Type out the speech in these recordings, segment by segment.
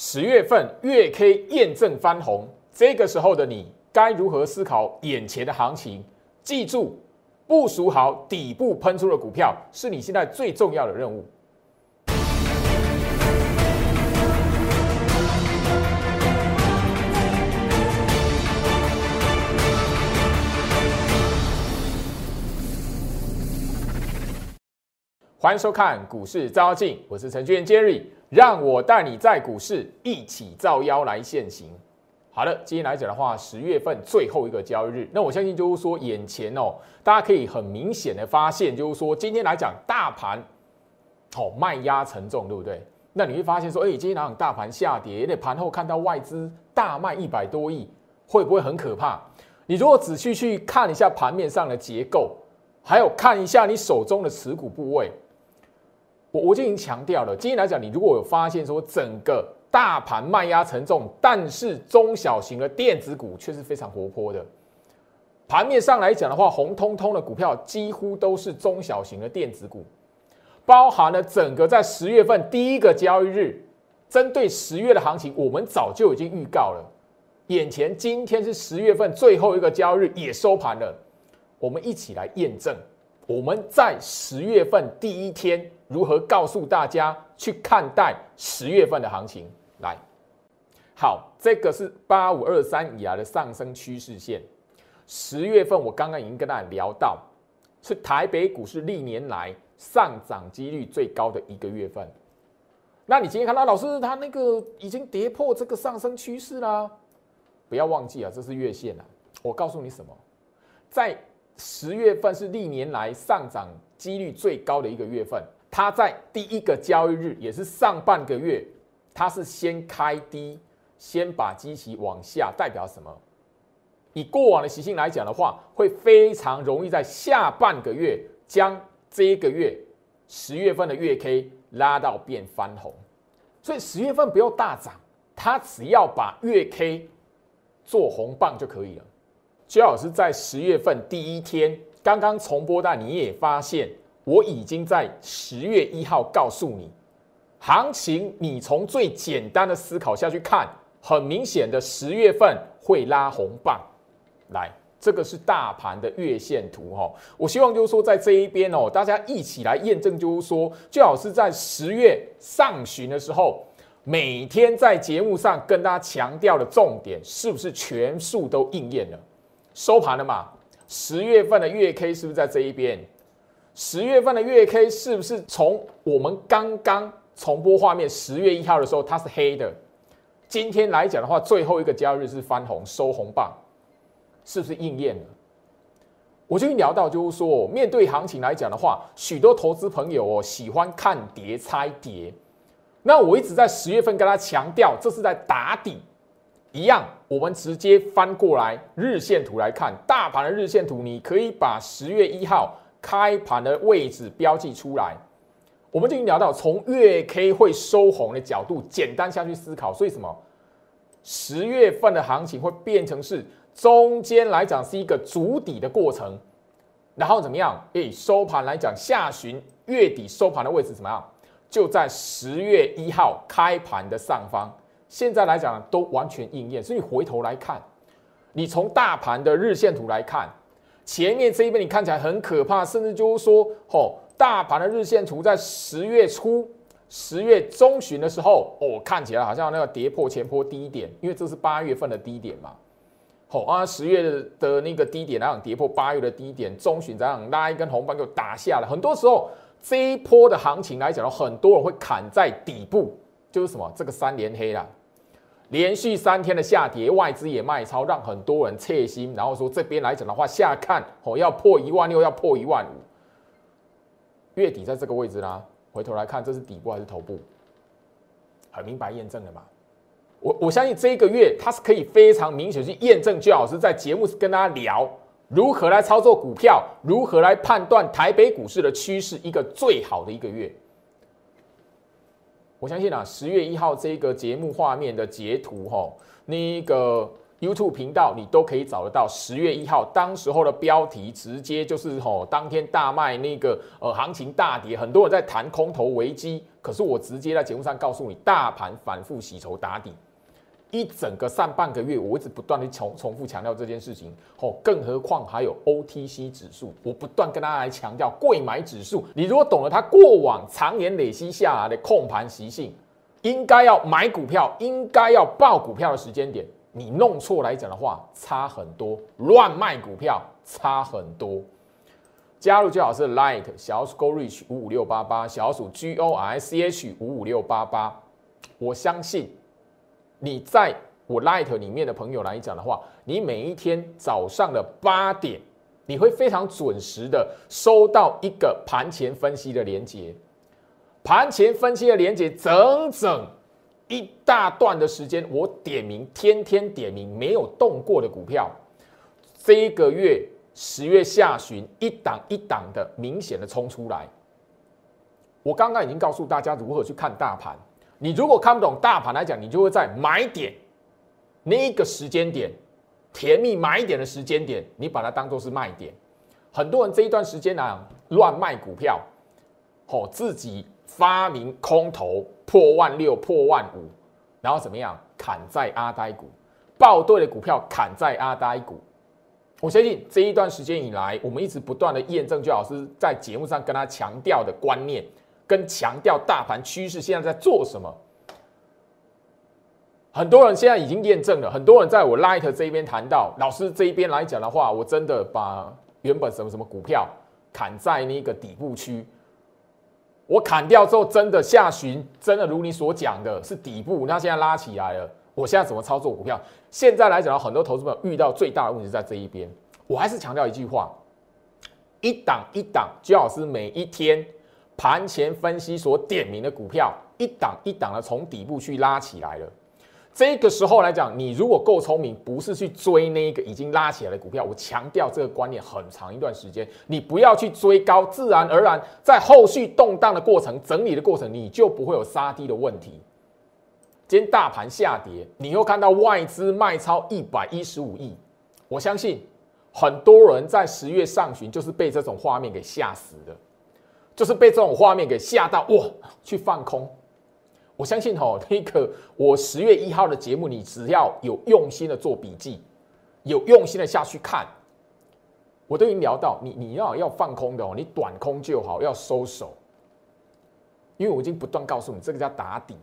十月份月 K 验证翻红，这个时候的你该如何思考眼前的行情？记住，部署好底部喷出的股票是你现在最重要的任务。欢迎收看股市招妖镜，我是程序员 Jerry，让我带你在股市一起造妖来现行。好的，今天来讲的话，十月份最后一个交易日，那我相信就是说，眼前哦，大家可以很明显的发现，就是说，今天来讲大盘哦卖压沉重，对不对？那你会发现说，哎，今天来讲大盘下跌，那盘后看到外资大卖一百多亿，会不会很可怕？你如果仔细去看一下盘面上的结构，还有看一下你手中的持股部位。我我就已经强调了，今天来讲，你如果有发现说整个大盘卖压沉重，但是中小型的电子股却是非常活泼的。盘面上来讲的话，红彤彤的股票几乎都是中小型的电子股，包含了整个在十月份第一个交易日，针对十月的行情，我们早就已经预告了。眼前今天是十月份最后一个交易日，也收盘了，我们一起来验证。我们在十月份第一天如何告诉大家去看待十月份的行情？来，好，这个是八五二三以来的上升趋势线。十月份我刚刚已经跟大家聊到，是台北股市历年来上涨几率最高的一个月份。那你今天看到老师他那个已经跌破这个上升趋势啦，不要忘记啊，这是月线啊。我告诉你什么，在。十月份是历年来上涨几率最高的一个月份，它在第一个交易日，也是上半个月，它是先开低，先把基期往下，代表什么？以过往的习性来讲的话，会非常容易在下半个月将这一个月十月份的月 K 拉到变翻红，所以十月份不要大涨，它只要把月 K 做红棒就可以了。最好是在十月份第一天刚刚重播，但你也发现我已经在十月一号告诉你，行情你从最简单的思考下去看，很明显的十月份会拉红棒。来，这个是大盘的月线图哈，我希望就是说在这一边哦，大家一起来验证，就是说最好是在十月上旬的时候，每天在节目上跟大家强调的重点，是不是全数都应验了？收盘了嘛？十月份的月 K 是不是在这一边？十月份的月 K 是不是从我们刚刚重播画面？十月一号的时候它是黑的。今天来讲的话，最后一个交易日是翻红收红棒，是不是应验了？我就聊到就是说，面对行情来讲的话，许多投资朋友哦喜欢看跌猜跌。那我一直在十月份跟他强调，这是在打底。一样，我们直接翻过来日线图来看大盘的日线图，你可以把十月一号开盘的位置标记出来。我们就已经聊到从月 K 会收红的角度，简单下去思考，所以什么？十月份的行情会变成是中间来讲是一个主底的过程，然后怎么样？诶，收盘来讲，下旬月底收盘的位置怎么样？就在十月一号开盘的上方。现在来讲都完全应验，所以回头来看，你从大盘的日线图来看，前面这一边你看起来很可怕，甚至就是说，吼，大盘的日线图在十月初、十月中旬的时候，哦，看起来好像那个跌破前坡低点，因为这是八月份的低点嘛，好啊，十月的那个低点，然后跌破八月的低点，中旬这样拉一根红棒就打下了。很多时候这一波的行情来讲，很多人会砍在底部，就是什么这个三连黑啦。连续三天的下跌，外资也卖超，让很多人切心。然后说这边来讲的话，下看哦要破一万六，要破一万五。月底在这个位置啦，回头来看这是底部还是头部？很明白验证的嘛。我我相信这一个月它是可以非常明显去验证。最老师在节目跟大家聊如何来操作股票，如何来判断台北股市的趋势，一个最好的一个月。我相信啊，十月一号这个节目画面的截图，哈，那个 YouTube 频道你都可以找得到。十月一号当时候的标题，直接就是吼，当天大卖那个呃行情大跌，很多人在谈空头危机。可是我直接在节目上告诉你，大盘反复洗筹打底，一整个上半个月，我一直不断的重重复强调这件事情。哦，更何况还有 OTC 指数，我不断跟大家来强调，贵买指数，你如果懂了它过往常年累积下来的控盘习性，应该要买股票，应该要报股票的时间点，你弄错来讲的话，差很多；乱卖股票差很多。加入最好是 Light 小鼠 Go Reach 五五六八八小鼠 G O R C H 五五六八八，我相信你在我 Light 里面的朋友来讲的话，你每一天早上的八点，你会非常准时的收到一个盘前分析的连接，盘前分析的连接整整一大段的时间，我点名天天点名没有动过的股票，这一个月。十月下旬，一档一档的明显的冲出来。我刚刚已经告诉大家如何去看大盘。你如果看不懂大盘来讲，你就会在买点那个时间点，甜蜜买点的时间点，你把它当做是卖点。很多人这一段时间呢，乱卖股票，哦，自己发明空头破万六、破万五，然后怎么样砍在阿呆股，爆对的股票砍在阿呆股。我相信这一段时间以来，我们一直不断的验证，就老师在节目上跟他强调的观念，跟强调大盘趋势现在在做什么。很多人现在已经验证了，很多人在我 Light 这一边谈到，老师这一边来讲的话，我真的把原本什么什么股票砍在那个底部区，我砍掉之后，真的下旬真的如你所讲的是底部，那现在拉起来了。我现在怎么操作股票？现在来讲，很多投资朋友遇到最大的问题在这一边。我还是强调一句话：一档一档，最好是每一天盘前分析所点名的股票，一档一档的从底部去拉起来了。这个时候来讲，你如果够聪明，不是去追那个已经拉起来的股票。我强调这个观念很长一段时间，你不要去追高，自然而然在后续动荡的过程、整理的过程，你就不会有杀低的问题。今天大盘下跌，你又看到外资卖超一百一十五亿，我相信很多人在十月上旬就是被这种画面给吓死的，就是被这种画面给吓到哇，去放空。我相信哦，那个我十月一号的节目，你只要有用心的做笔记，有用心的下去看，我都已经聊到你你要要放空的哦，你短空就好，要收手，因为我已经不断告诉你，这个叫打底。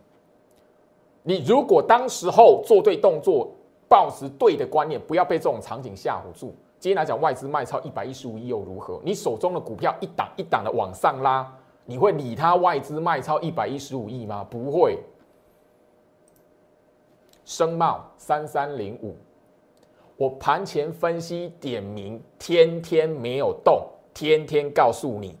你如果当时候做对动作，保持对的观念，不要被这种场景吓唬住。今天来讲，外资卖超一百一十五亿又如何？你手中的股票一档一档的往上拉，你会理他外资卖超一百一十五亿吗？不会。声茂三三零五，我盘前分析点名，天天没有动，天天告诉你。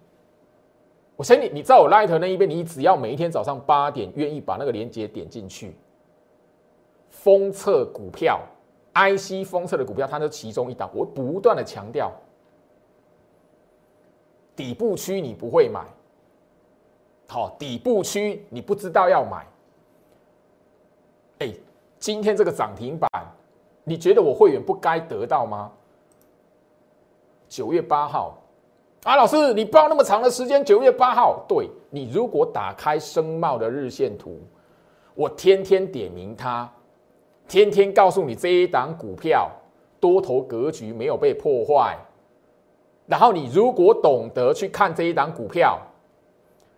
我相信你在我 Light 那一边，你只要每一天早上八点愿意把那个链接点进去，封测股票，IC 封测的股票，它是其中一档。我不断的强调，底部区你不会买，好，底部区你不知道要买。哎，今天这个涨停板，你觉得我会员不该得到吗？九月八号。啊，老师，你报那么长的时间，九月八号，对你如果打开声茂的日线图，我天天点名它，天天告诉你这一档股票多头格局没有被破坏，然后你如果懂得去看这一档股票，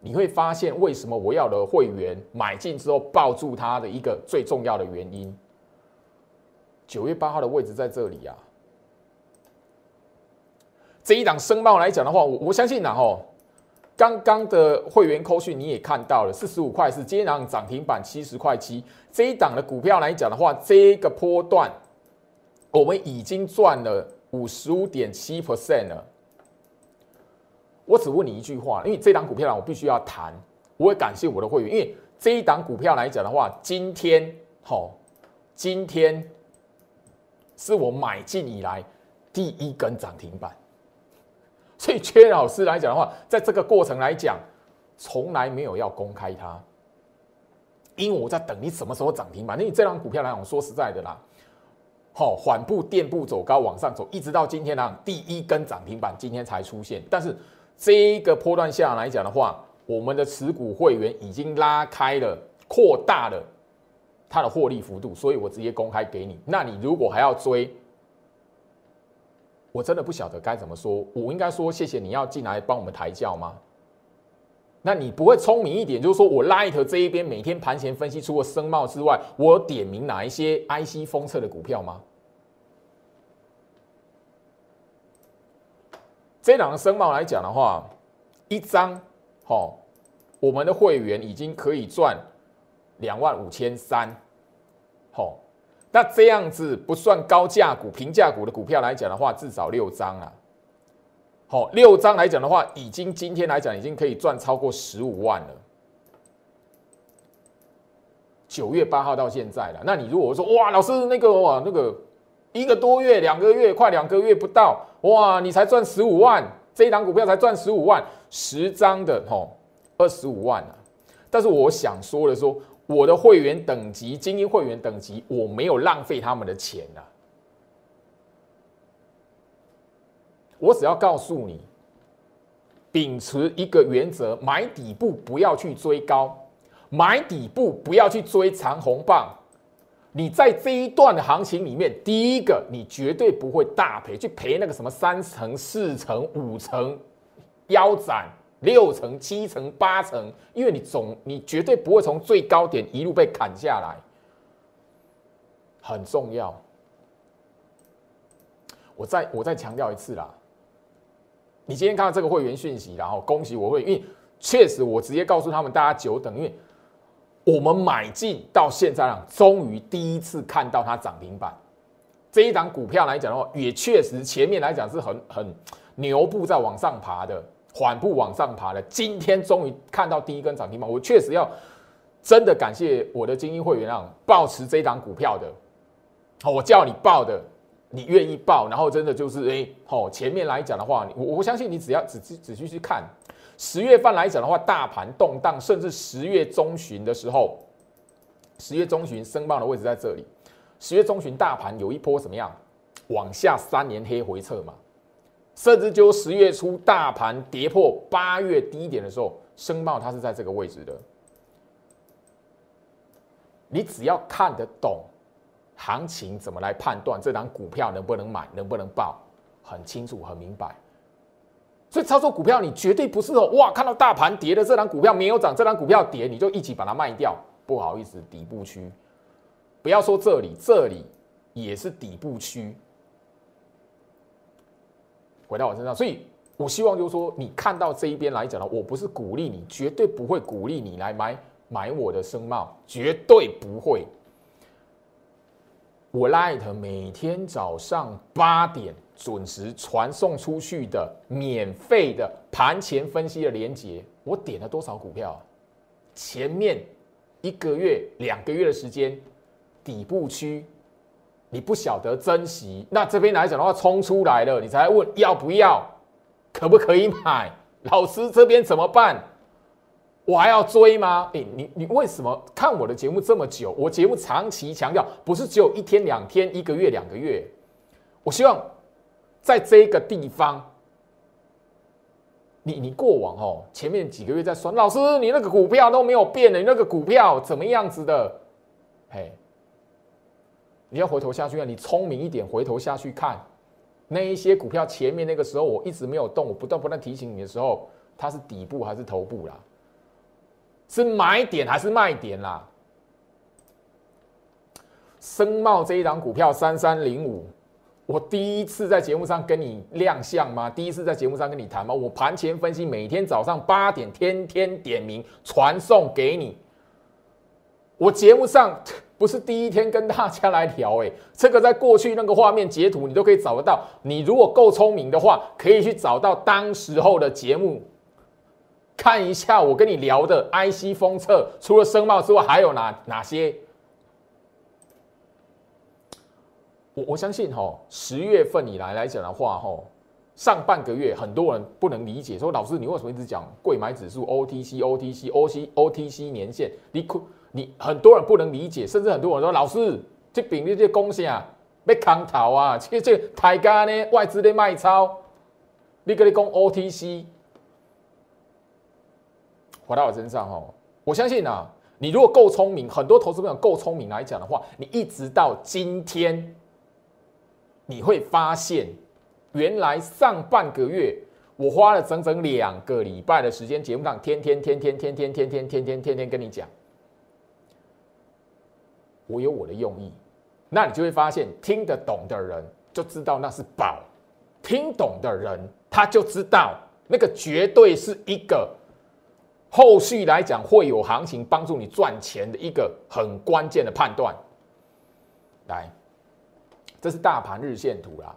你会发现为什么我要的会员买进之后抱住它的一个最重要的原因。九月八号的位置在这里啊。这一档申茂来讲的话，我我相信然后刚刚的会员扣讯你也看到了，四十五块是接壤涨停板七十块七，这一档的股票来讲的话，这个波段我们已经赚了五十五点七 percent 了。我只问你一句话，因为这档股票，我必须要谈，我也感谢我的会员，因为这一档股票来讲的话，今天好，今天是我买进以来第一根涨停板。所以，缺老师来讲的话，在这个过程来讲，从来没有要公开它，因为我在等你什么时候涨停板。那你这张股票来讲，说实在的啦，好，缓步垫步走高往上走，一直到今天呢，第一根涨停板今天才出现。但是这一个波段下来讲的话，我们的持股会员已经拉开了、扩大了它的获利幅度，所以我直接公开给你。那你如果还要追，我真的不晓得该怎么说。我应该说谢谢你要进来帮我们抬轿吗？那你不会聪明一点，就是说我 Light 这一边每天盘前分析，除了声茂之外，我点名哪一些 IC 封测的股票吗？这两个声茂来讲的话，一张，好，我们的会员已经可以赚两万五千三，好，那这样子不算高价股、平价股的股票来讲的话，至少六张啊。好，六张来讲的话，已经今天来讲已经可以赚超过十五万了。九月八号到现在了，那你如果说哇，老师那个哇那个一个多月、两个月，快两个月不到，哇，你才赚十五万，这一档股票才赚十五万，十张的吼二十五万啊。但是我想说的说，我的会员等级、精英会员等级，我没有浪费他们的钱啊。我只要告诉你，秉持一个原则：买底部不要去追高，买底部不要去追长红棒。你在这一段的行情里面，第一个你绝对不会大赔，去赔那个什么三成、四成、五成腰斩、六成、七成、八成，因为你总你绝对不会从最高点一路被砍下来，很重要。我再我再强调一次啦。你今天看到这个会员讯息，然后恭喜我会，因为确实我直接告诉他们大家久等，因为我们买进到现在啊，终于第一次看到它涨停板。这一档股票来讲的话，也确实前面来讲是很很牛步在往上爬的，缓步往上爬了。今天终于看到第一根涨停板，我确实要真的感谢我的精英会员啊，抱持这一档股票的，好，我叫你报的。你愿意报，然后真的就是哎，好，前面来讲的话，我我相信你只要仔细仔细去看，十月份来讲的话，大盘动荡，甚至十月中旬的时候，十月中旬申报的位置在这里，十月中旬大盘有一波怎么样，往下三年黑回撤嘛，甚至就十月初大盘跌破八月低点的时候，升棒它是在这个位置的，你只要看得懂。行情怎么来判断这档股票能不能买，能不能报，很清楚很明白。所以操作股票，你绝对不是哦，哇，看到大盘跌的这档股票没有涨，这档股票跌，你就一起把它卖掉。不好意思，底部区，不要说这里，这里也是底部区。回到我身上，所以我希望就是说，你看到这一边来讲呢，我不是鼓励你，绝对不会鼓励你来买买我的声貌，绝对不会。我 Light 每天早上八点准时传送出去的免费的盘前分析的连接，我点了多少股票？前面一个月、两个月的时间，底部区你不晓得珍惜，那这边来讲的话，冲出来了，你才问要不要，可不可以买？老师这边怎么办？我还要追吗？哎，你你为什么看我的节目这么久？我节目长期强调，不是只有一天两天、一个月两个月。我希望在这个地方，你你过往哦，前面几个月在说，老师你那个股票都没有变的，你那个股票怎么样子的？嘿，你要回头下去啊！你聪明一点，回头下去看那一些股票，前面那个时候我一直没有动，我不断不断提醒你的时候，它是底部还是头部啦？是买点还是卖点啦？生茂这一档股票三三零五，我第一次在节目上跟你亮相吗？第一次在节目上跟你谈吗？我盘前分析，每天早上八点，天天点名传送给你。我节目上 不是第一天跟大家来聊，哎，这个在过去那个画面截图你都可以找得到。你如果够聪明的话，可以去找到当时候的节目。看一下我跟你聊的 IC 封测，除了声茂之外，还有哪哪些？我我相信哈，十月份以来来讲的话，哈，上半个月很多人不能理解，说老师你为什么一直讲贵买指数 OTC OTC OC OTC 年限？你你很多人不能理解，甚至很多人说老师这饼的这公司啊，被扛头啊，这这抬价呢，外资的卖超，你跟你讲 OTC。回到我身上哦，我相信啊，你如果够聪明，很多投资朋友够聪明来讲的话，你一直到今天，你会发现，原来上半个月我花了整整两个礼拜的时间，节目上天天天天天天天天天天天天跟你讲，我有我的用意，那你就会发现，听得懂的人就知道那是宝，听懂的人他就知道那个绝对是一个。后续来讲会有行情帮助你赚钱的一个很关键的判断。来，这是大盘日线图啦。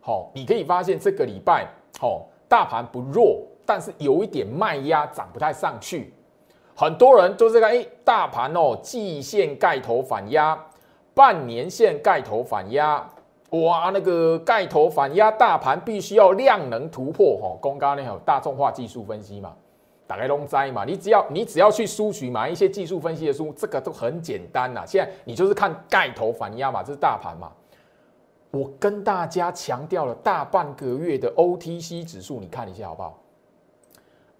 好，你可以发现这个礼拜，好，大盘不弱，但是有一点卖压，涨不太上去。很多人都是看，哎，大盘哦，季线盖头反压，半年线盖头反压，哇，那个盖头反压，大盘必须要量能突破。哦，刚刚那有大众化技术分析嘛。打开龙斋嘛，你只要你只要去书局买一些技术分析的书，这个都很简单呐。现在你就是看盖头反压嘛，这是大盘嘛。我跟大家强调了大半个月的 OTC 指数，你看一下好不好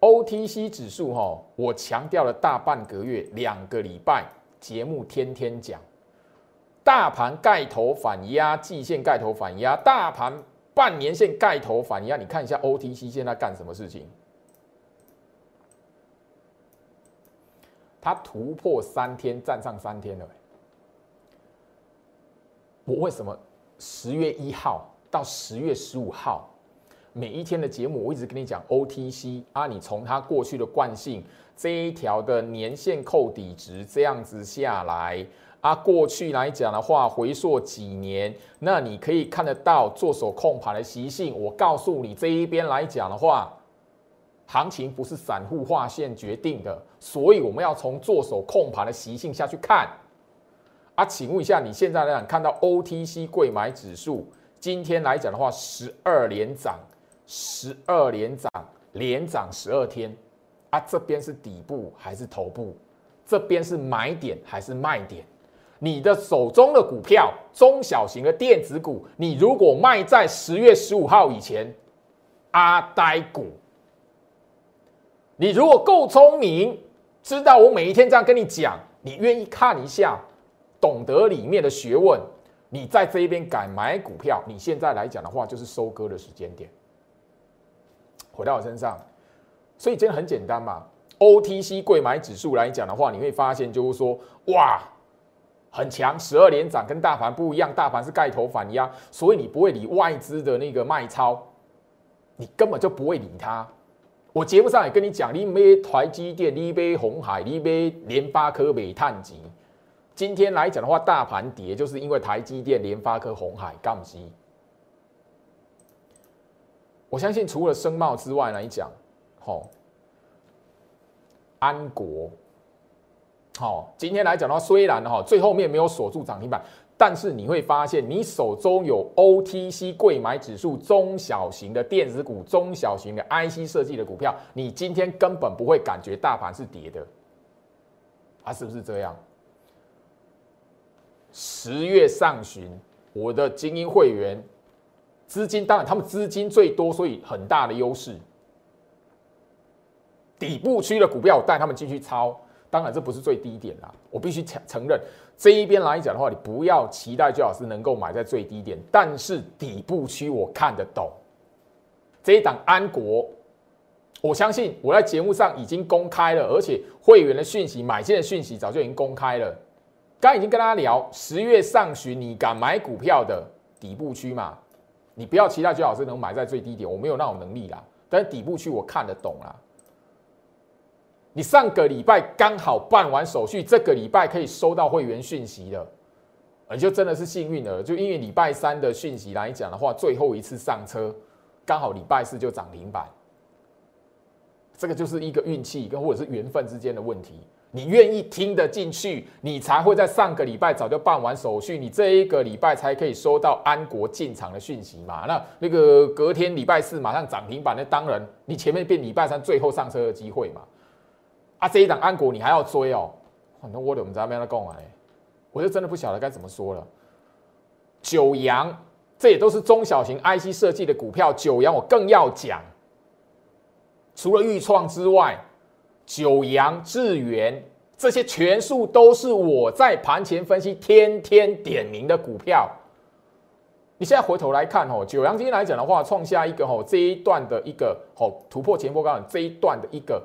？OTC 指数哈，我强调了大半个月，两个礼拜节目天天讲，大盘盖头反压，季线盖头反压，大盘半年线盖头反压，你看一下 OTC 现在干什么事情？它突破三天，站上三天了。我为什么十月一号到十月十五号每一天的节目，我一直跟你讲 OTC 啊？你从它过去的惯性这一条的年线扣底值这样子下来啊，过去来讲的话，回溯几年，那你可以看得到做手控盘的习性。我告诉你这一边来讲的话。行情不是散户划线决定的，所以我们要从做手控盘的习性下去看。啊，请问一下，你现在来讲看到 OTC 贵买指数今天来讲的话，十二连涨，十二连涨，连涨十二天。啊，这边是底部还是头部？这边是买点还是卖点？你的手中的股票，中小型的电子股，你如果卖在十月十五号以前，阿呆股。你如果够聪明，知道我每一天这样跟你讲，你愿意看一下，懂得里面的学问，你在这一边敢买股票，你现在来讲的话，就是收割的时间点。回到我身上，所以真的很简单嘛。OTC 贵买指数来讲的话，你会发现就是说，哇，很强，十二连涨，跟大盘不一样，大盘是盖头反压，所以你不会理外资的那个卖超，你根本就不会理它。我节目上也跟你讲，你买台积电，你买红海，你买联发科、美碳级。今天来讲的话，大盘跌就是因为台积电、联发科、红海、杠基。我相信除了声茂之外来讲，好，安国，好，今天来讲的话，虽然哈最后面没有锁住涨停板。但是你会发现，你手中有 OTC 贵买指数中小型的电子股、中小型的 IC 设计的股票，你今天根本不会感觉大盘是跌的，啊，是不是这样？十月上旬，我的精英会员资金，当然他们资金最多，所以很大的优势。底部区的股票，我带他们进去抄。当然，这不是最低点啦。我必须承承认，这一边来讲的话，你不要期待最好是能够买在最低点。但是底部区我看得懂。这一档安国，我相信我在节目上已经公开了，而且会员的讯息、买进的讯息早就已经公开了。刚已经跟大家聊，十月上旬你敢买股票的底部区嘛？你不要期待最好是能买在最低点，我没有那种能力啦。但是底部区我看得懂啦。你上个礼拜刚好办完手续，这个礼拜可以收到会员讯息了，你就真的是幸运了。就因为礼拜三的讯息来讲的话，最后一次上车，刚好礼拜四就涨停板，这个就是一个运气跟或者是缘分之间的问题。你愿意听得进去，你才会在上个礼拜早就办完手续，你这一个礼拜才可以收到安国进场的讯息嘛？那那个隔天礼拜四马上涨停板，那当然你前面变礼拜三最后上车的机会嘛。啊，这一档安国你还要追哦？那我怎么在那边讲啊？我就真的不晓得该怎么说了。九阳，这也都是中小型 IC 设计的股票。九阳我更要讲，除了豫创之外，九阳、智源这些全数都是我在盘前分析天天点名的股票。你现在回头来看哦，九阳今天来讲的话，创下一个哦这一段的一个哦突破前波高这一段的一个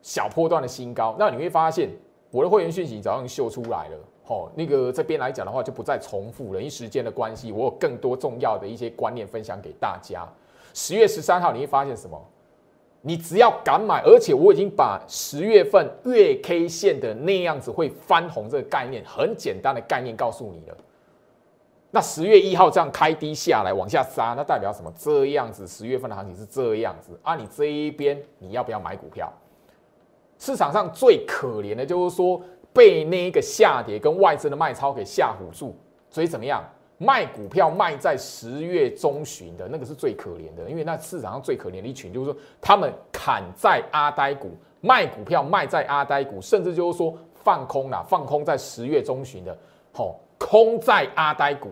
小波段的新高。那你会发现我的会员讯息早上秀出来了，哦，那个这边来讲的话就不再重复了，因时间的关系，我有更多重要的一些观念分享给大家。十月十三号你会发现什么？你只要敢买，而且我已经把十月份月 K 线的那样子会翻红这个概念，很简单的概念告诉你了。那十月一号这样开低下来往下杀，那代表什么？这样子十月份的行情是这样子啊？你这一边你要不要买股票？市场上最可怜的就是说被那一个下跌跟外资的卖超给吓唬住，所以怎么样？卖股票卖在十月中旬的那个是最可怜的，因为那市场上最可怜的一群，就是说他们砍在阿呆股，卖股票卖在阿呆股，甚至就是说放空啦，放空在十月中旬的，吼，空在阿呆股。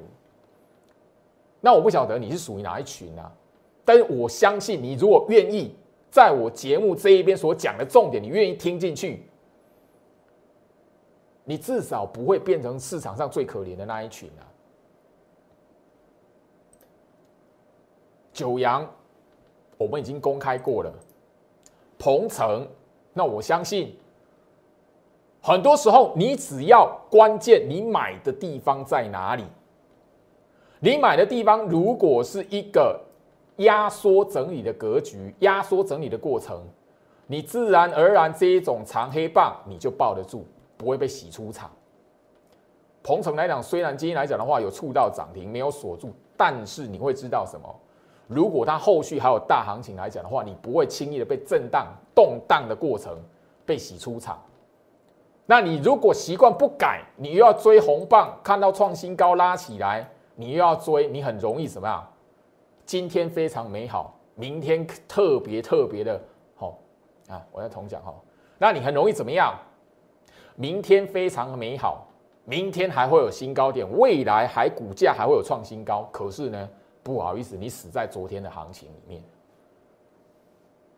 那我不晓得你是属于哪一群啊？但是我相信你如果愿意在我节目这一边所讲的重点，你愿意听进去，你至少不会变成市场上最可怜的那一群啊。九阳，我们已经公开过了。鹏程，那我相信，很多时候你只要关键，你买的地方在哪里？你买的地方如果是一个压缩整理的格局，压缩整理的过程，你自然而然这一种长黑棒你就抱得住，不会被洗出场。鹏程来讲，虽然今天来讲的话有触到涨停，没有锁住，但是你会知道什么？如果它后续还有大行情来讲的话，你不会轻易的被震荡动荡的过程被洗出场。那你如果习惯不改，你又要追红棒，看到创新高拉起来，你又要追，你很容易怎么样？今天非常美好，明天特别特别的好啊！我要同讲哈，那你很容易怎么样？明天非常美好，明天还会有新高点，未来还股价还会有创新高，可是呢？不好意思，你死在昨天的行情里面。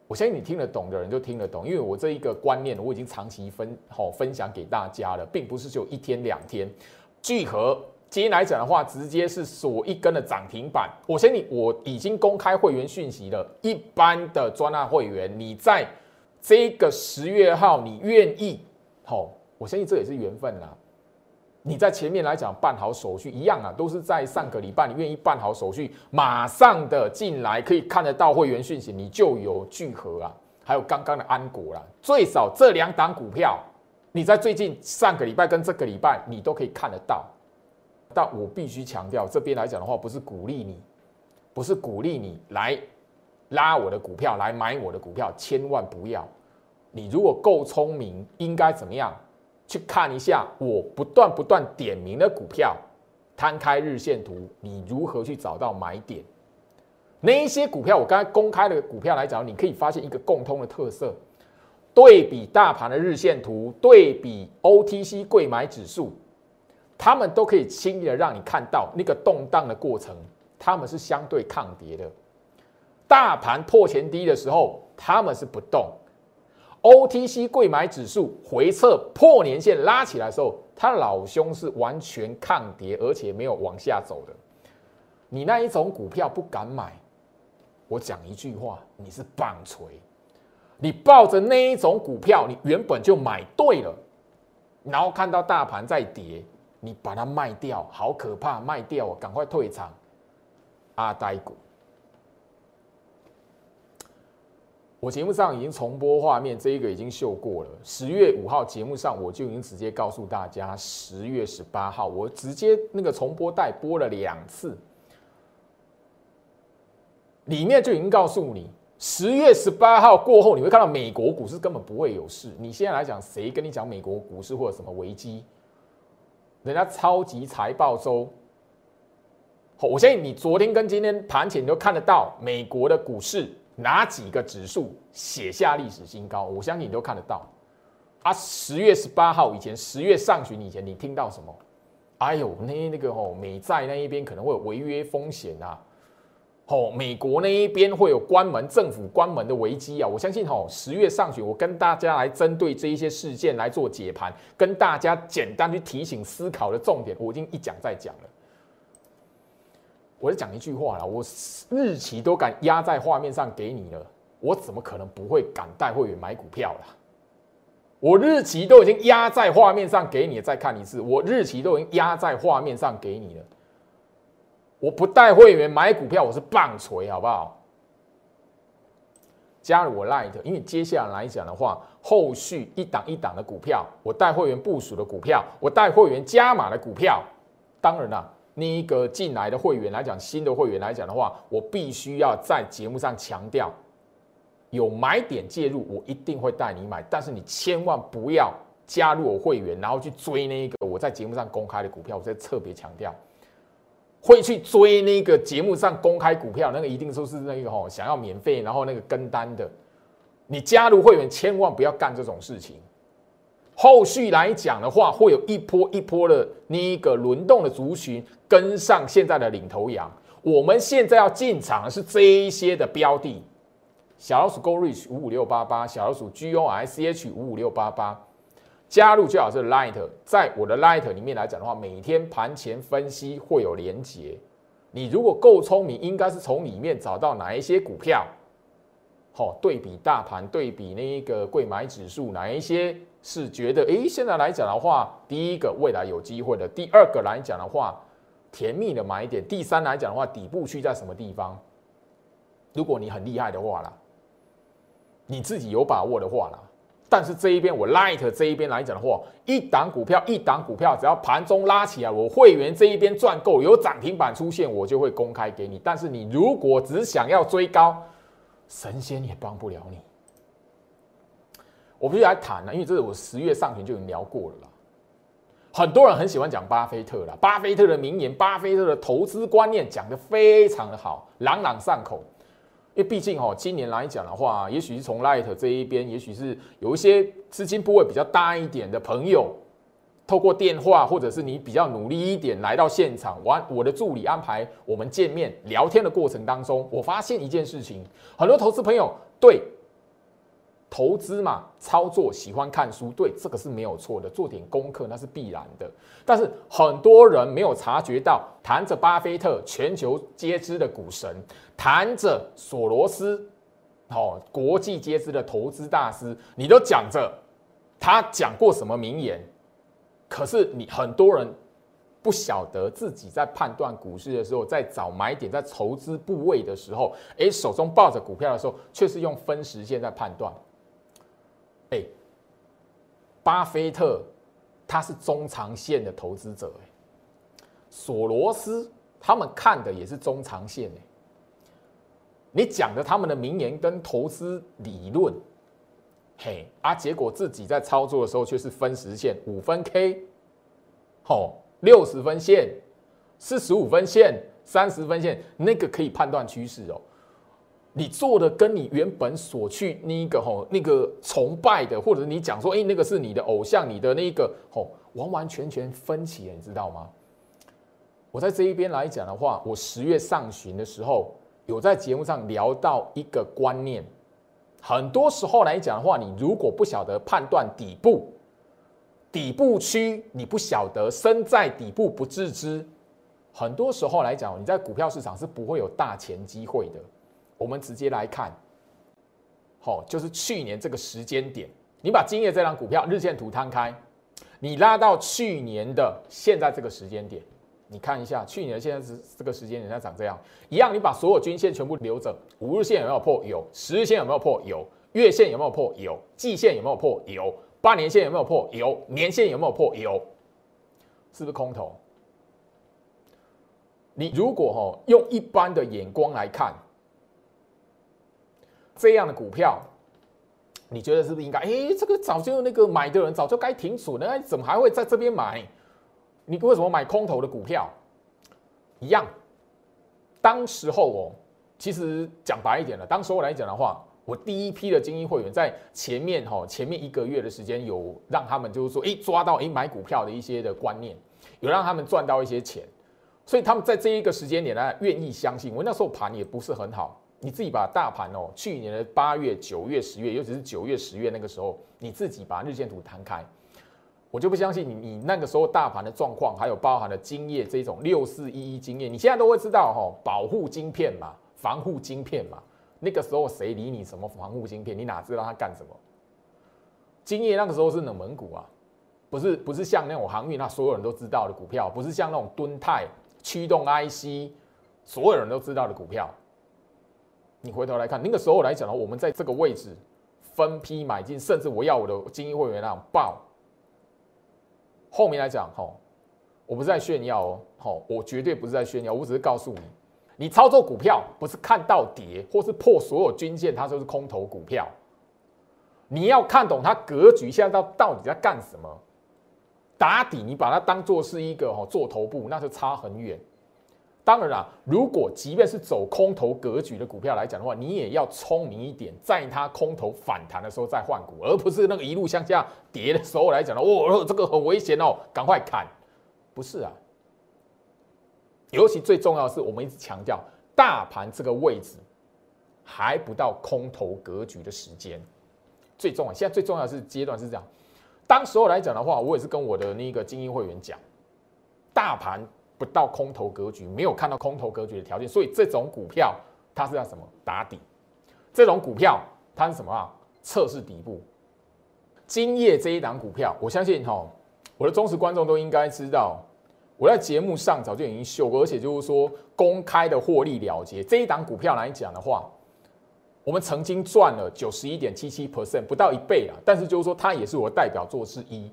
我相信你听得懂的人就听得懂，因为我这一个观念我已经长期分好分享给大家了，并不是就一天两天。聚合今天来讲的话，直接是锁一根的涨停板。我相信我已经公开会员讯息了，一般的专案会员，你在这个十月号你愿意好，我相信这也是缘分啦。你在前面来讲办好手续一样啊，都是在上个礼拜，你愿意办好手续，马上的进来可以看得到会员讯息，你就有聚合啊，还有刚刚的安国啦，最少这两档股票，你在最近上个礼拜跟这个礼拜你都可以看得到。但我必须强调，这边来讲的话，不是鼓励你，不是鼓励你来拉我的股票来买我的股票，千万不要。你如果够聪明，应该怎么样？去看一下我不断不断点名的股票，摊开日线图，你如何去找到买点？那一些股票，我刚才公开的股票来讲，你可以发现一个共通的特色：对比大盘的日线图，对比 OTC 贵买指数，他们都可以轻易的让你看到那个动荡的过程，他们是相对抗跌的。大盘破前低的时候，他们是不动。OTC 贵买指数回撤破年线拉起来的时候，他老兄是完全抗跌，而且没有往下走的。你那一种股票不敢买，我讲一句话，你是棒槌。你抱着那一种股票，你原本就买对了，然后看到大盘在跌，你把它卖掉，好可怕，卖掉，赶快退场。阿呆股。我节目上已经重播画面，这一个已经秀过了。十月五号节目上我就已经直接告诉大家，十月十八号我直接那个重播带播了两次，里面就已经告诉你，十月十八号过后你会看到美国股市根本不会有事。你现在来讲，谁跟你讲美国股市或者什么危机？人家超级财报周，我相信你昨天跟今天盘前你都看得到美国的股市。哪几个指数写下历史新高？我相信你都看得到。啊，十月十八号以前，十月上旬以前，你听到什么？哎呦，那那个哦，美债那一边可能会有违约风险啊。哦，美国那一边会有关门、政府关门的危机啊！我相信哦，十月上旬我跟大家来针对这一些事件来做解盘，跟大家简单去提醒思考的重点，我已经一讲再讲了。我就讲一句话了，我日期都敢压在画面上给你了，我怎么可能不会敢带会员买股票了？我日期都已经压在画面上给你了，再看一次，我日期都已经压在画面上给你了。我不带会员买股票，我是棒槌，好不好？加入我 Light，因为接下来来讲的话，后续一档一档的股票，我带会员部署的股票，我带会员加码的股票，当然了，那一个进来的会员来讲，新的会员来讲的话，我必须要在节目上强调，有买点介入，我一定会带你买，但是你千万不要加入我会员，然后去追那一个我在节目上公开的股票，我在特别强调。会去追那个节目上公开股票，那个一定都是那个吼想要免费，然后那个跟单的。你加入会员千万不要干这种事情。后续来讲的话，会有一波一波的那一个轮动的族群跟上现在的领头羊。我们现在要进场的是这一些的标的，小老鼠 Go Reach 五五六八八，小老鼠 G O I C H 五五六八八。加入最好是 Light，在我的 Light 里面来讲的话，每天盘前分析会有连结。你如果够聪明，应该是从里面找到哪一些股票，好对比大盘，对比那一个贵买指数，哪一些是觉得诶，现在来讲的话，第一个未来有机会的，第二个来讲的话，甜蜜的买点，第三来讲的话，底部区在什么地方？如果你很厉害的话啦，你自己有把握的话啦。但是这一边我 light 这一边来讲的话，一档股票一档股票，只要盘中拉起来，我会员这一边赚够有涨停板出现，我就会公开给你。但是你如果只想要追高，神仙也帮不了你。我必须来谈了，因为这是我十月上旬就已经聊过了啦。很多人很喜欢讲巴菲特了，巴菲特的名言，巴菲特的投资观念讲得非常的好，朗朗上口。因为毕竟哈，今年来讲的话，也许是从 Light 这一边，也许是有一些资金部位比较大一点的朋友，透过电话或者是你比较努力一点来到现场，完我的助理安排我们见面聊天的过程当中，我发现一件事情，很多投资朋友对。投资嘛，操作喜欢看书，对这个是没有错的，做点功课那是必然的。但是很多人没有察觉到，谈着巴菲特，全球皆知的股神，谈着索罗斯，哦，国际皆知的投资大师，你都讲着他讲过什么名言，可是你很多人不晓得自己在判断股市的时候，在找买点，在筹资部位的时候，诶，手中抱着股票的时候，却是用分时线在判断。哎，巴菲特他是中长线的投资者，哎，索罗斯他们看的也是中长线，哎，你讲的他们的名言跟投资理论，嘿，啊，结果自己在操作的时候却是分时线，五分 K，好，六十分线，四十五分线，三十分线，那个可以判断趋势哦。你做的跟你原本所去那一个吼那个崇拜的，或者你讲说，哎，那个是你的偶像，你的那个吼，完完全全分歧了，你知道吗？我在这一边来讲的话，我十月上旬的时候，有在节目上聊到一个观念，很多时候来讲的话，你如果不晓得判断底部，底部区你不晓得身在底部不自知，很多时候来讲，你在股票市场是不会有大钱机会的。我们直接来看，好，就是去年这个时间点，你把今夜这张股票日线图摊开，你拉到去年的现在这个时间点，你看一下，去年的现在是这个时间点它长这样，一样，你把所有均线全部留着，五日线有没有破？有，十日线有没有破？有，月线有没有破？有，季线有没有破？有，八年线有没有破？有，年线有没有破？有，是不是空头？你如果哈用一般的眼光来看。这样的股票，你觉得是不是应该？哎，这个早就那个买的人早就该停损了，怎么还会在这边买？你为什么买空头的股票？一样，当时候哦，其实讲白一点了，当时候来讲的话，我第一批的精英会员在前面哈，前面一个月的时间有让他们就是说，哎，抓到哎买股票的一些的观念，有让他们赚到一些钱。所以他们在这一个时间点呢，愿意相信。我那时候盘也不是很好，你自己把大盘哦，去年的八月、九月、十月，尤其是九月、十月那个时候，你自己把日线图摊开，我就不相信你，你那个时候大盘的状况，还有包含了晶业这种六四一一晶业，你现在都会知道哈，保护晶片嘛，防护晶片嘛。那个时候谁理你什么防护晶片？你哪知道他干什么？金业那个时候是冷门股啊，不是不是像那种航运，那所有人都知道的股票，不是像那种敦泰驱动 IC，所有人都知道的股票。你回头来看，那个时候来讲呢，我们在这个位置分批买进，甚至我要我的精英会员那样报。后面来讲，吼，我不是在炫耀哦，吼，我绝对不是在炫耀，我只是告诉你。你操作股票不是看到跌或是破所有均线，它就是空头股票。你要看懂它格局，现在到到底在干什么？打底，你把它当做是一个哈做头部，那就差很远。当然啦，如果即便是走空头格局的股票来讲的话，你也要聪明一点，在它空头反弹的时候再换股，而不是那个一路向下跌的时候来讲的。哦，这个很危险哦，赶快砍！不是啊。尤其最重要的是，我们一直强调，大盘这个位置还不到空头格局的时间。最重要，现在最重要是阶段是这样。当时候来讲的话，我也是跟我的那个精英会员讲，大盘不到空头格局，没有看到空头格局的条件，所以这种股票它是要什么打底？这种股票它是什么啊？测试底部。今夜这一档股票，我相信哈，我的忠实观众都应该知道。我在节目上早就已经秀过，而且就是说公开的获利了结这一档股票来讲的话，我们曾经赚了九十一点七七 percent，不到一倍了。但是就是说它也是我代表作之一。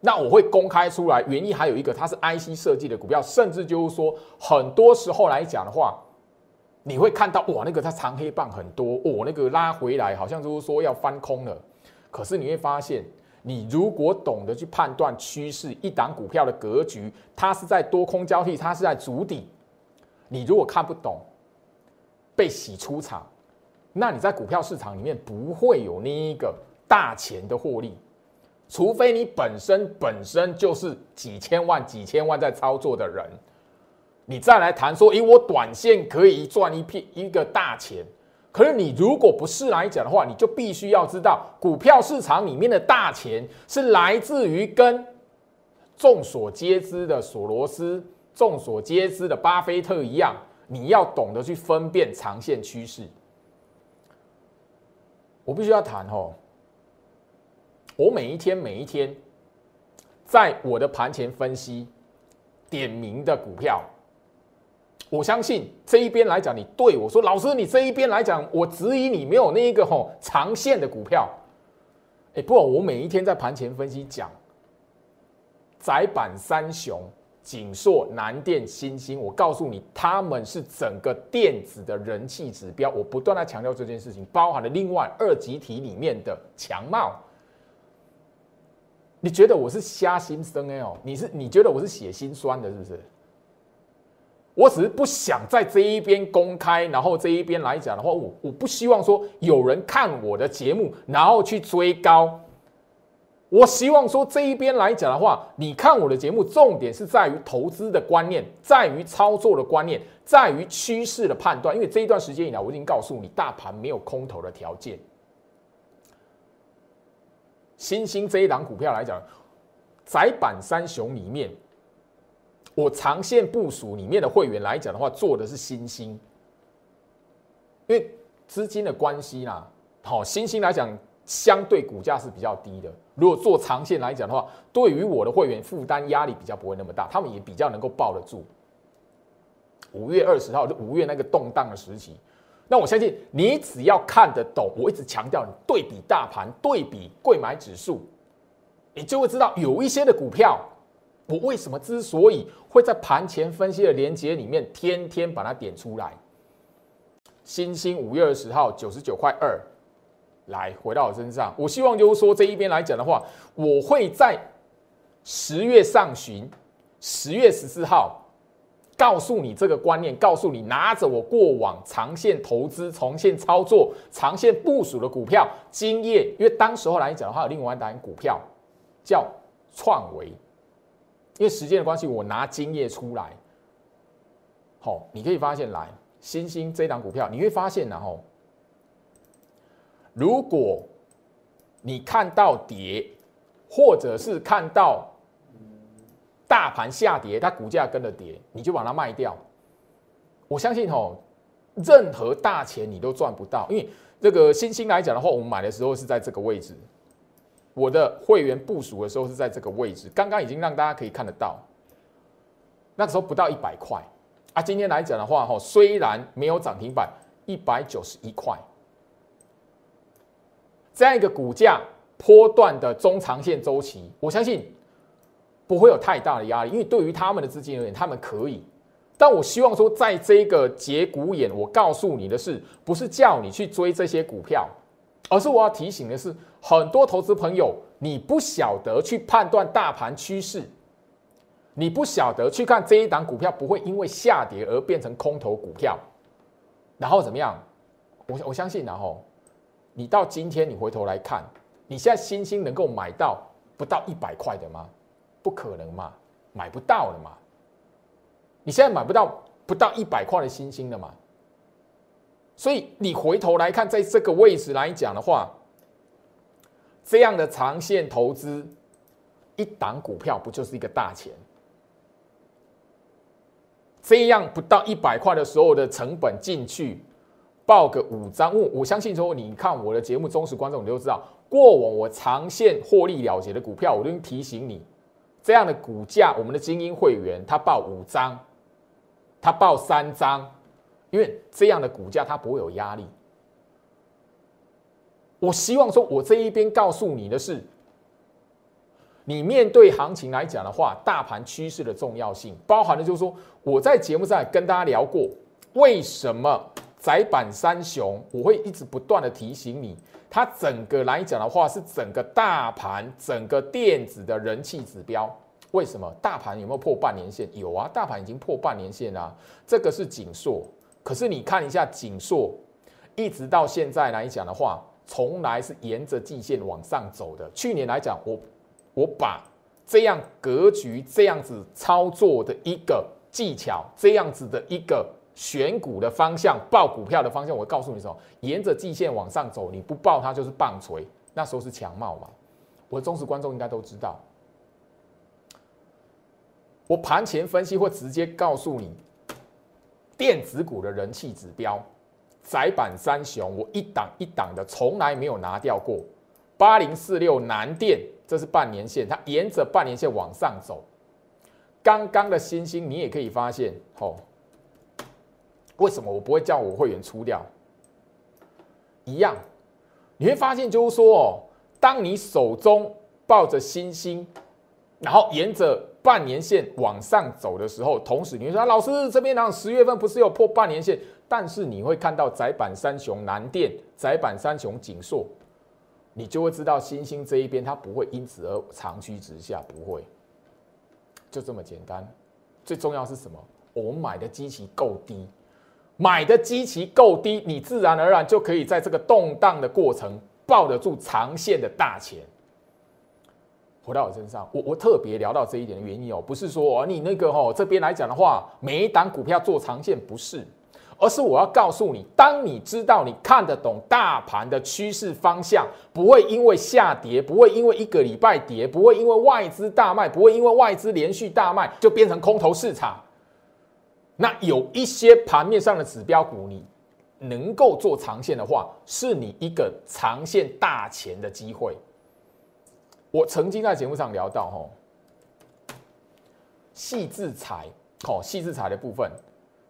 那我会公开出来，原因还有一个，它是 IC 设计的股票，甚至就是说很多时候来讲的话，你会看到哇，那个它长黑棒很多，哦，那个拉回来好像就是说要翻空了，可是你会发现。你如果懂得去判断趋势，一档股票的格局，它是在多空交替，它是在筑底。你如果看不懂，被洗出场，那你在股票市场里面不会有那一个大钱的获利，除非你本身本身就是几千万、几千万在操作的人，你再来谈说，诶，我短线可以赚一片一个大钱。可是你如果不是来讲的话，你就必须要知道，股票市场里面的大钱是来自于跟众所皆知的索罗斯、众所皆知的巴菲特一样，你要懂得去分辨长线趋势。我必须要谈哦，我每一天每一天在我的盘前分析点名的股票。我相信这一边来讲，你对我说：“老师，你这一边来讲，我质疑你没有那一个吼长线的股票。”哎，不，我每一天在盘前分析讲，窄板三雄、锦硕、南电、新星，我告诉你，他们是整个电子的人气指标。我不断在强调这件事情，包含了另外二级体里面的强茂。你觉得我是瞎心生哎哦？你是你觉得我是血心酸的，是不是？我只是不想在这一边公开，然后这一边来讲的话，我我不希望说有人看我的节目，然后去追高。我希望说这一边来讲的话，你看我的节目，重点是在于投资的观念，在于操作的观念，在于趋势的判断。因为这一段时间以来，我已经告诉你，大盘没有空头的条件。新兴这一档股票来讲，窄板三雄里面。我长线部署里面的会员来讲的话，做的是新兴，因为资金的关系啦，好，新兴来讲相对股价是比较低的。如果做长线来讲的话，对于我的会员负担压力比较不会那么大，他们也比较能够抱得住。五月二十号就五月那个动荡的时期，那我相信你只要看得懂，我一直强调你对比大盘，对比贵买指数，你就会知道有一些的股票。我为什么之所以会在盘前分析的连接里面天天把它点出来？星星五月二十号九十九块二，来回到我身上。我希望就是说这一边来讲的话，我会在十月上旬，十月十四号告诉你这个观念，告诉你拿着我过往长线投资、长线操作、长线部署的股票经验，因为当时候来讲的话，有另外一档股票叫创维。因为时间的关系，我拿金叶出来，好，你可以发现来新兴这档股票，你会发现然后，如果你看到跌，或者是看到大盘下跌，它股价跟着跌，你就把它卖掉。我相信吼，任何大钱你都赚不到，因为这个新兴来讲的话，我们买的时候是在这个位置，我的会员部署的时候是在这个位置，刚刚已经让大家可以看得到，那个时候不到一百块啊。今天来讲的话，哈，虽然没有涨停板，一百九十一块，这样一个股价。波段的中长线周期，我相信不会有太大的压力，因为对于他们的资金而言，他们可以。但我希望说，在这个节骨眼，我告诉你的是，不是叫你去追这些股票，而是我要提醒的是，很多投资朋友，你不晓得去判断大盘趋势，你不晓得去看这一档股票不会因为下跌而变成空头股票，然后怎么样？我我相信，然后你到今天你回头来看。你现在新兴能够买到不到一百块的吗？不可能嘛，买不到了嘛。你现在买不到不到一百块的新星了嘛。所以你回头来看，在这个位置来讲的话，这样的长线投资，一档股票不就是一个大钱？这样不到一百块的时候的成本进去，报个五张，我我相信说，你看我的节目忠实观众，你都知道。过往我长线获利了结的股票，我都提醒你，这样的股价，我们的精英会员他报五张，他报三张，因为这样的股价他不会有压力。我希望说，我这一边告诉你的是，你面对行情来讲的话，大盘趋势的重要性，包含的就是说，我在节目上跟大家聊过，为什么窄板三雄，我会一直不断的提醒你。它整个来讲的话，是整个大盘、整个电子的人气指标。为什么大盘有没有破半年线？有啊，大盘已经破半年线啦。这个是锦硕，可是你看一下锦硕，一直到现在来讲的话，从来是沿着季线往上走的。去年来讲，我我把这样格局、这样子操作的一个技巧，这样子的一个。选股的方向，报股票的方向，我告诉你什么？沿着季线往上走，你不报它就是棒槌。那时候是强帽嘛？我的忠实观众应该都知道。我盘前分析或直接告诉你，电子股的人气指标，窄板三雄，我一档一档的从来没有拿掉过。八零四六南电，这是半年线，它沿着半年线往上走。刚刚的星星，你也可以发现，吼。为什么我不会叫我会员出掉？一样，你会发现就是说哦，当你手中抱着星星，然后沿着半年线往上走的时候，同时你会说老师这边呢十月份不是有破半年线，但是你会看到窄板三雄南电、窄板三雄锦硕，你就会知道星星这一边它不会因此而长驱直下，不会，就这么简单。最重要是什么？我们买的机器够低。买的基期够低，你自然而然就可以在这个动荡的过程抱得住长线的大钱。回到我身上，我我特别聊到这一点的原因哦，不是说你那个哦这边来讲的话，每一档股票做长线不是，而是我要告诉你，当你知道你看得懂大盘的趋势方向，不会因为下跌，不会因为一个礼拜跌，不会因为外资大卖，不会因为外资连续大卖就变成空头市场。那有一些盘面上的指标股，你能够做长线的话，是你一个长线大钱的机会。我曾经在节目上聊到，吼，细制裁，哦，细制裁的部分，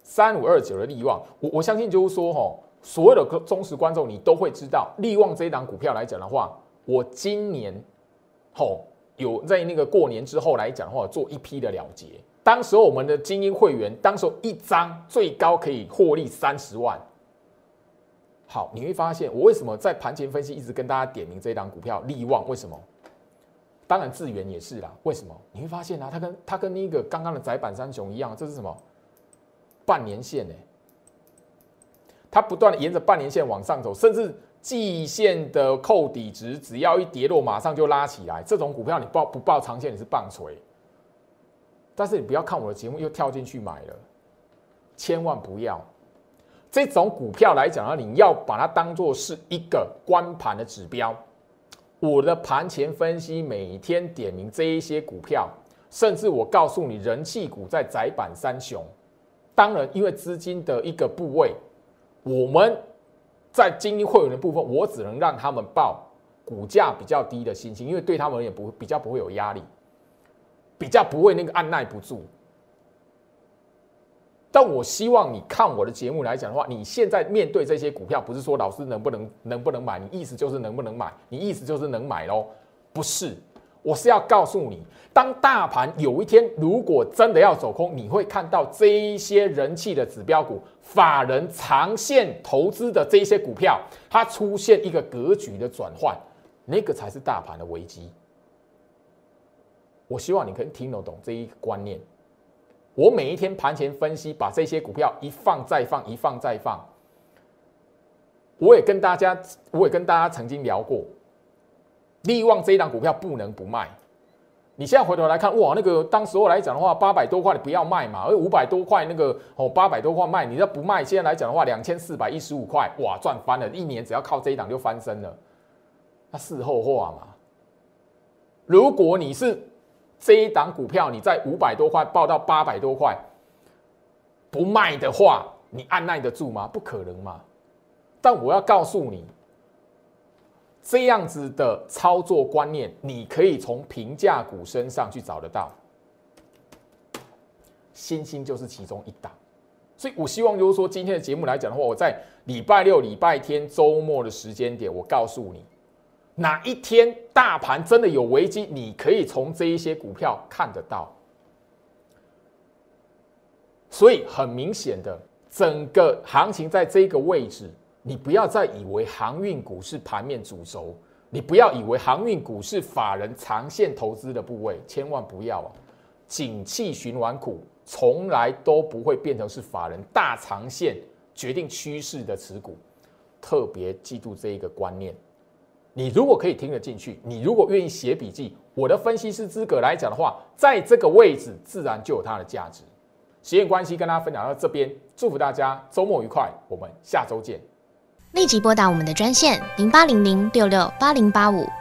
三五二九的利旺，我我相信就是说，吼，所有的忠实观众你都会知道，利旺这一档股票来讲的话，我今年，吼，有在那个过年之后来讲的话，做一批的了结。当时我们的精英会员，当时一张最高可以获利三十万。好，你会发现我为什么在盘前分析一直跟大家点名这一档股票利旺？为什么？当然智源也是啦。为什么？你会发现啊，它跟它跟那个刚刚的窄板三雄一样，这是什么？半年线呢？它不断的沿着半年线往上走，甚至季线的扣底值只要一跌落，马上就拉起来。这种股票你报不报长线你是棒槌。但是你不要看我的节目又跳进去买了，千万不要。这种股票来讲啊，你要把它当做是一个关盘的指标。我的盘前分析每天点名这一些股票，甚至我告诉你人气股在窄板三雄。当然，因为资金的一个部位，我们在精英会员的部分，我只能让他们报股价比较低的星星，因为对他们也不比较不会有压力，比较不会那个按耐不住。但我希望你看我的节目来讲的话，你现在面对这些股票，不是说老师能不能能不能买，你意思就是能不能买，你意思就是能买喽？不是，我是要告诉你，当大盘有一天如果真的要走空，你会看到这一些人气的指标股、法人长线投资的这一些股票，它出现一个格局的转换，那个才是大盘的危机。我希望你可以听得懂这一个观念。我每一天盘前分析，把这些股票一放再放，一放再放。我也跟大家，我也跟大家曾经聊过，利旺这一档股票不能不卖。你现在回头来看，哇，那个当时候来讲的话，八百多块你不要卖嘛，而五百多块那个哦，八百多块卖，你要不卖，现在来讲的话，两千四百一十五块，哇，赚翻了，一年只要靠这一档就翻身了。那事后话嘛，如果你是。这一档股票你在五百多块报到八百多块，不卖的话，你按耐得住吗？不可能嘛！但我要告诉你，这样子的操作观念，你可以从平价股身上去找得到。星星就是其中一档，所以我希望就是说，今天的节目来讲的话，我在礼拜六、礼拜天、周末的时间点，我告诉你。哪一天大盘真的有危机，你可以从这一些股票看得到。所以很明显的，整个行情在这个位置，你不要再以为航运股是盘面主轴，你不要以为航运股是法人长线投资的部位，千万不要啊！景气循环股从来都不会变成是法人大长线决定趋势的持股，特别记住这一个观念。你如果可以听得进去，你如果愿意写笔记，我的分析师资格来讲的话，在这个位置自然就有它的价值。时间关系，跟大家分享到这边，祝福大家周末愉快，我们下周见。立即拨打我们的专线零八零零六六八零八五